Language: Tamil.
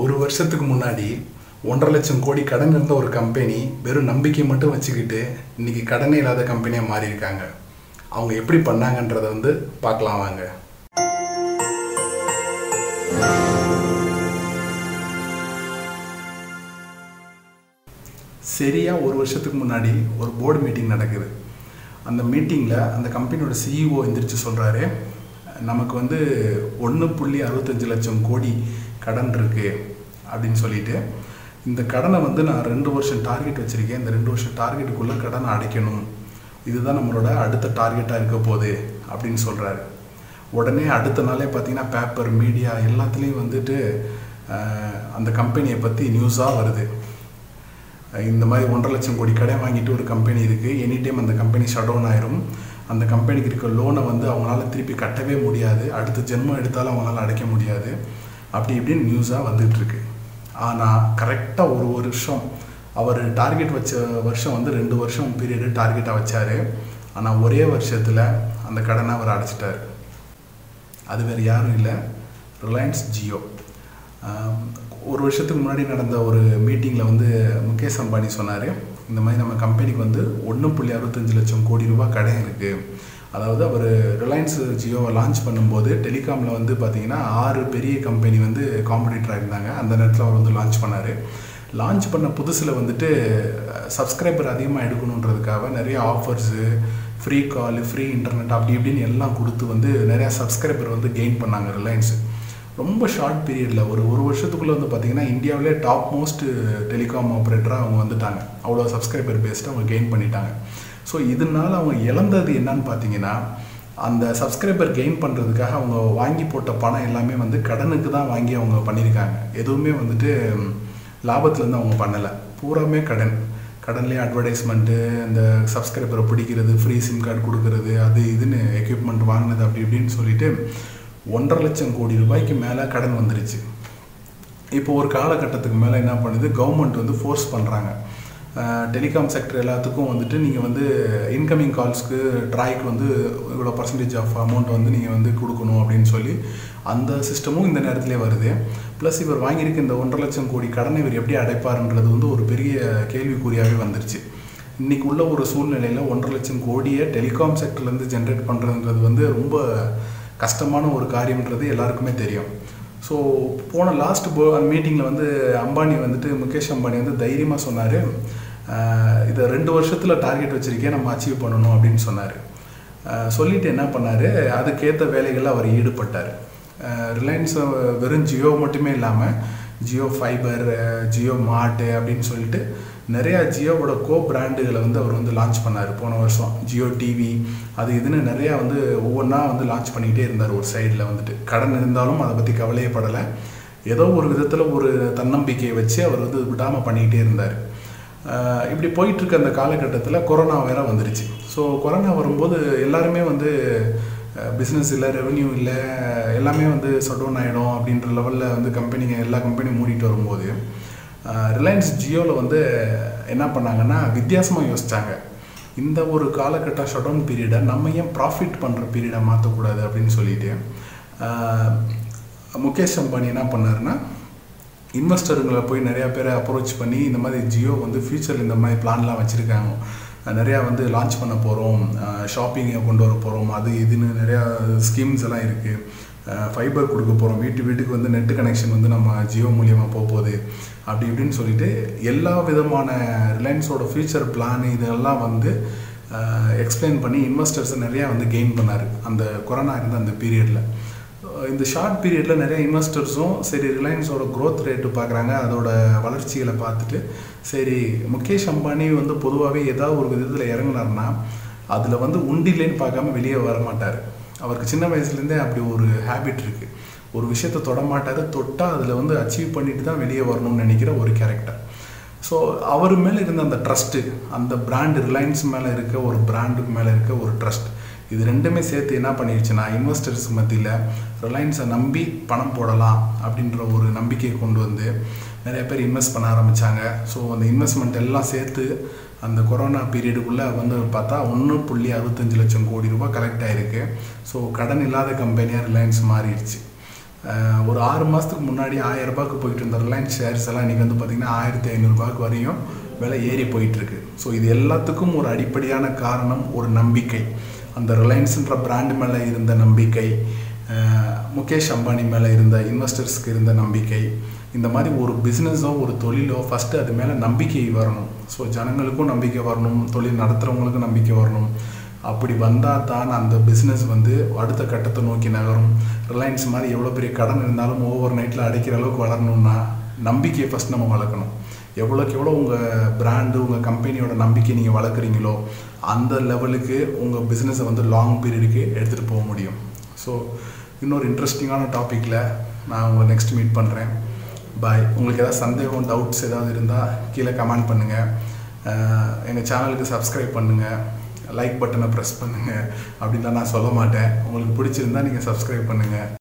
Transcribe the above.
ஒரு வருஷத்துக்கு முன்னாடி ஒன்றரை லட்சம் கோடி கடன் இருந்த ஒரு கம்பெனி வெறும் நம்பிக்கை மட்டும் வச்சுக்கிட்டு இன்னைக்கு கடனே இல்லாத கம்பெனியாக மாறியிருக்காங்க. அவங்க எப்படி பண்ணாங்கன்றதை வந்து பார்க்கலாம் வாங்க. சரியாக ஒரு வருஷத்துக்கு முன்னாடி ஒரு போர்டு மீட்டிங் நடக்குது. அந்த மீட்டிங்கில் அந்த கம்பெனியோட சிஇஓ எந்திரிச்சு சொல்கிறாரு நமக்கு வந்து ஒன்று புள்ளி அறுபத்தஞ்சு லட்சம் கோடி கடன் இருக்குது அப்படின்னு சொல்லிட்டு இந்த கடனை வந்து நான் ரெண்டு வருஷம் டார்கெட் வச்சுருக்கேன். இந்த ரெண்டு வருஷம் டார்கெட்டுக்குள்ளே கடனை அடைக்கணும். இதுதான் நம்மளோட அடுத்த டார்கெட்டாக இருக்க போகுது அப்படின்னு சொல்கிறாரு உடனே அடுத்த நாளே பார்த்தீங்கன்னா பேப்பர் மீடியா எல்லாத்துலேயும் வந்துட்டு அந்த கம்பெனியை பற்றி நியூஸாக வருது. இந்த மாதிரி ஒன்றரை லட்சம் கோடி கடன் வாங்கிட்டு ஒரு கம்பெனி இருக்குது எனி டைம் அந்த கம்பெனி ஷட் டவுன் ஆயிரும். அந்த கம்பெனிக்கு இருக்க லோனை வந்து அவங்களால திருப்பி கட்டவே முடியாது. அடுத்த ஜென்மம் எடுத்தாலும் அவங்களால அடைக்க முடியாது. அப்படி இப்படின்னு நியூஸாக வந்துகிட்ருக்கு ஆனால் கரெக்டாக ஒரு வருஷம் அவர் டார்கெட் வச்ச வருஷம் வந்து ரெண்டு வருஷம் பீரியடு டார்கெட்டாக வச்சார். ஆனால் ஒரே வருஷத்தில் அந்த கடனை அவர் அடைச்சிட்டார். அது வேறு யாரும் இல்லை. ரிலையன்ஸ் ஜியோ ஒரு வருஷத்துக்கு முன்னாடி நடந்த ஒரு மீட்டிங்கில் வந்து முகேஷ் அம்பானி சொன்னார். இந்த மாதிரி நம்ம கம்பெனிக்கு வந்து ஒன்று புள்ளி அறுபத்தஞ்சு லட்சம் கோடி ரூபாய் கடன் இருக்குது அதாவது அவர் ரிலையன்ஸ் ஜியோவை லான்ச் பண்ணும்போது டெலிகாமில் வந்து பார்த்தீங்கன்னா ஆறு பெரிய கம்பெனி வந்து காம்படிட்டராக இருந்தாங்க அந்த நேரத்தில் அவர் வந்து லான்ச் பண்ணார். லான்ச் பண்ண புதுசில் வந்துட்டு சப்ஸ்கிரைபர் அதிகமாக எடுக்கணுன்றதுக்காக நிறைய offers free call free internet அப்படி இப்படின்னு எல்லாம் கொடுத்து வந்து நிறையா சப்ஸ்கிரைபர் வந்து கெயின் பண்ணாங்க ரிலையன்ஸு ரொம்ப ஷார்ட் பீரியடில் ஒரு ஒரு வருஷத்துக்குள்ளே வந்து பார்த்தீங்கன்னா இந்தியாவிலே டாப் மோஸ்ட் டெலிகாம் ஆப்ரேட்டராக அவங்க வந்துட்டாங்க. அவ்வளோ சப்ஸ்கிரைபர் பேஸ்ட்டு அவங்க கெயின் பண்ணிட்டாங்க. ஸோ இதனால் அவங்க இழந்தது என்னன்னு பார்த்தீங்கன்னா அந்த சப்ஸ்கிரைபர் கெயின் பண்ணுறதுக்காக அவங்க வாங்கி போட்ட பணம் எல்லாமே வந்து கடனுக்கு தான் வாங்கி அவங்க பண்ணியிருக்காங்க எதுவுமே வந்துட்டு லாபத்துலேருந்து அவங்க பண்ணலை. பூராமே கடன். கடன்லேயே அட்வர்டைஸ்மெண்ட்டு இந்த சப்ஸ்கிரைபரை பிடிக்கிறது ஃப்ரீ சிம் கார்டு கொடுக்கறது அது இதுன்னு எக்யூப்மெண்ட் வாங்கினது அப்படி இப்படின்னு சொல்லிட்டு ஒன்றரை லட்சம் கோடி ரூபாய்க்கு மேலே கடன் வந்துருச்சு. இப்போ ஒரு காலகட்டத்துக்கு மேலே என்ன பண்ணுது? கவர்மெண்ட் வந்து ஃபோர்ஸ் பண்ணுறாங்க டெலிகாம் செக்டர் எல்லாத்துக்கும் வந்துட்டு நீங்கள் வந்து இன்கமிங் கால்ஸ்க்கு ட்ராய்க்கு வந்து இவ்வளோ பர்சன்டேஜ் ஆஃப் அமௌண்ட் வந்து நீங்கள் வந்து கொடுக்கணும் அப்படின்னு சொல்லி அந்த சிஸ்டமும் இந்த நேரத்திலே வருது. ப்ளஸ் இவர் வாங்கியிருக்க இந்த ஒன்றரை லட்சம் கோடி கடனை இவர் எப்படி அடைப்பாருன்றது வந்து ஒரு பெரிய கேள்விக்குறியாகவே வந்துருச்சு. இன்றைக்கி உள்ள ஒரு சூழ்நிலையில் ஒன்றரை லட்சம் கோடியை டெலிகாம் செக்டர்லேருந்து ஜென்ரேட் பண்ணுறதுன்றது வந்து ரொம்ப கஷ்டமான ஒரு காரியம்ன்றது எல்லாருக்குமே தெரியும். ஸோ போன லாஸ்ட் போ மீட்டிங்கில் வந்து அம்பானி வந்துட்டு முகேஷ் அம்பானி வந்து தைரியமாக சொன்னார். Uh, இதை ரெண்டு வருஷத்தில் டார்கெட் வச்சுருக்கேன் நம்ம அச்சீவ் பண்ணணும் அப்படின்னு சொன்னார். Uh, சொல்லிவிட்டு என்ன பண்ணார்? அதுக்கேற்ற வேலைகளில் அவர் ஈடுபட்டார். ரிலையன்ஸ் uh, வெறும் ஜியோ மட்டுமே இல்லாமல் ஜியோ ஃபைபர் ஜியோ மார்ட்டு அப்படின்னு சொல்லிட்டு நிறையா ஜியோவோட கோ பிராண்டுகளை வந்து அவர் வந்து லான்ச் பண்ணார். போன வருஷம் ஜியோ டிவி அது இதுன்னு நிறையா வந்து ஒவ்வொன்றா வந்து லான்ச் பண்ணிக்கிட்டே இருந்தார் ஒரு சைடில் வந்துட்டு. கடன் இருந்தாலும் அதை பற்றி கவலையே படலை. ஏதோ ஒரு விதத்தில் ஒரு தன்னம்பிக்கையை வச்சு அவர் வந்து விடாமல் பண்ணிக்கிட்டே இருந்தார். இப்படி போயிட்டுருக்க அந்த காலகட்டத்தில் கொரோனா வேற வந்துருச்சு. ஸோ கொரோனா வரும்போது எல்லாருமே வந்து பிஸ்னஸ் இல்லை ரெவன்யூ இல்லை எல்லாமே வந்து ஷட் டவுன் ஆகிடும் அப்படின்ற லெவலில் வந்து கம்பெனிங்க எல்லா கம்பெனியும் மூடிட்டு வரும்போது ரிலையன்ஸ் ஜியோவில் வந்து என்ன பண்ணாங்கன்னா வித்தியாசமாக யோசித்தாங்க இந்த ஒரு காலகட்ட ஷட் டவுன் பீரியடை நம்ம ஏன் ப்ராஃபிட் பண்ணுற பீரியடை மாற்றக்கூடாது அப்படின்னு சொல்லிட்டு. முகேஷ் அம்பானி என்ன பண்ணாருன்னா இன்வெஸ்டருங்களை போய் நிறையா பேரை அப்ரோச் பண்ணி இந்த மாதிரி ஜியோ வந்து ஃபியூச்சரில் இந்த மாதிரி பிளான்லாம் வச்சுருக்காங்க. நிறையா வந்து லான்ச் பண்ண போகிறோம் ஷாப்பிங்கை கொண்டு வர போகிறோம் அது இதுன்னு நிறையா ஸ்கீம்ஸ் எல்லாம் இருக்குது ஃபைபர் கொடுக்க போகிறோம் வீட்டு வீட்டுக்கு வந்து நெட்டு கனெக்ஷன் வந்து நம்ம ஜியோ மூலியமாக போக போகுது. அப்படி இப்படின்னு சொல்லிட்டு எல்லா விதமான ரிலையன்ஸோட ஃபியூச்சர் பிளான் இதெல்லாம் வந்து எக்ஸ்பிளைன் பண்ணி இன்வெஸ்டர்ஸை நிறையா வந்து கெயின் பண்ணார். அந்த கொரோனா இருந்த அந்த பீரியடில் இந்த ஷார்ட் பீரியடில் நிறைய இன்வெஸ்டர்ஸும் சரி ரிலையன்ஸோட க்ரோத் ரேட்டு பார்க்குறாங்க அதோட வளர்ச்சிகளை பார்த்துட்டு சரி முகேஷ் அம்பானி வந்து பொதுவாகவே ஏதாவது ஒரு விதத்தில் இறங்குனாருன்னா அதில் வந்து உண்டிலேன்னு பார்க்காம வெளியே வர மாட்டார். அவருக்கு சின்ன வயசுலேருந்தே அப்படி ஒரு ஹேபிட் இருக்குது ஒரு விஷயத்தை தொடமாட்டார் தொட்டால் அதில் வந்து அச்சீவ் பண்ணிட்டு தான் வெளியே வரணும்னு நினைக்கிற ஒரு கேரக்டர் ஸோ அவர் மேலே இருந்த அந்த ட்ரஸ்ட்டு அந்த பிராண்டு ரிலையன்ஸ் மேலே இருக்க ஒரு பிராண்டுக்கு மேலே இருக்க ஒரு ட்ரஸ்ட் இது ரெண்டுமே சேர்த்து என்ன பண்ணிடுச்சுன்னா இன்வெஸ்டர்ஸ் மத்தியில் ரிலையன்ஸை நம்பி பணம் போடலாம் அப்படின்ற ஒரு நம்பிக்கையை கொண்டு வந்து நிறைய பேர் இன்வெஸ்ட் பண்ண ஆரம்பித்தாங்க ஸோ அந்த இன்வெஸ்ட்மெண்ட் எல்லாம் சேர்த்து அந்த கொரோனா பீரியடுக்குள்ளே வந்து பார்த்தா ஒன்று புள்ளி அறுபத்தஞ்சு லட்சம் கோடி ரூபாய் கலெக்ட் ஆகிருக்கு ஸோ கடன் இல்லாத கம்பெனியாக ரிலையன்ஸ் மாறிடுச்சு. ஒரு ஆறு மாதத்துக்கு முன்னாடி ஆயிரம் ரூபாய்க்கு போயிட்டு இருந்த ரிலையன்ஸ் ஷேர்ஸ் எல்லாம் இன்றைக்கி வந்து பார்த்திங்கன்னா ஆயிரத்தி ஐநூறுரூபாய்க்கு வரையும் விலை ஏறி போயிட்டுருக்கு ஸோ இது எல்லாத்துக்கும் ஒரு அடிப்படையான காரணம் ஒரு நம்பிக்கை. அந்த ரிலையன்ஸுன்ற பிராண்ட் மேலே இருந்த நம்பிக்கை முகேஷ் அம்பானி மேலே இருந்த இன்வெஸ்டர்ஸ்க்கு இருந்த நம்பிக்கை. இந்த மாதிரி ஒரு பிஸ்னஸோ ஒரு தொழிலோ ஃபஸ்ட்டு அது மேலே நம்பிக்கை வரணும். ஸோ ஜனங்களுக்கும் நம்பிக்கை வரணும் தொழில் நடத்துகிறவங்களுக்கும் நம்பிக்கை வரணும். அப்படி வந்தால் தான் அந்த பிஸ்னஸ் வந்து அடுத்த கட்டத்தை நோக்கி நகரும். ரிலையன்ஸ் மாதிரி எவ்வளோ பெரிய கடன் இருந்தாலும் ஓவர் நைட்டில் அடைக்கிற அளவுக்கு வளரணும்னா நம்பிக்கையை ஃபஸ்ட் நம்ம வளர்க்கணும். எவ்வளோக்கு எவ்வளோ உங்கள் பிராண்டு உங்கள் கம்பெனியோட நம்பிக்கை நீங்கள் வளர்க்குறீங்களோ அந்த லெவலுக்கு உங்கள் பிஸ்னஸை வந்து லாங் பீரியடுக்கு எடுத்துகிட்டு போக முடியும். ஸோ இன்னொரு இன்ட்ரெஸ்டிங்கான டாப்பிக்கில் நான் உங்களை நெக்ஸ்ட் மீட் பண்ணுறேன் பாய் உங்களுக்கு ஏதாவது சந்தேகம் டவுட்ஸ் ஏதாவது இருந்தால் கீழே கமெண்ட் பண்ணுங்கள் எங்கள் சேனலுக்கு சப்ஸ்கிரைப் பண்ணுங்கள் லைக் பட்டனை ப்ரெஸ் பண்ணுங்கள் அப்படின்லாம் நான் சொல்ல மாட்டேன். உங்களுக்கு பிடிச்சிருந்தா நீங்கள் சப்ஸ்கிரைப் பண்ணுங்கள்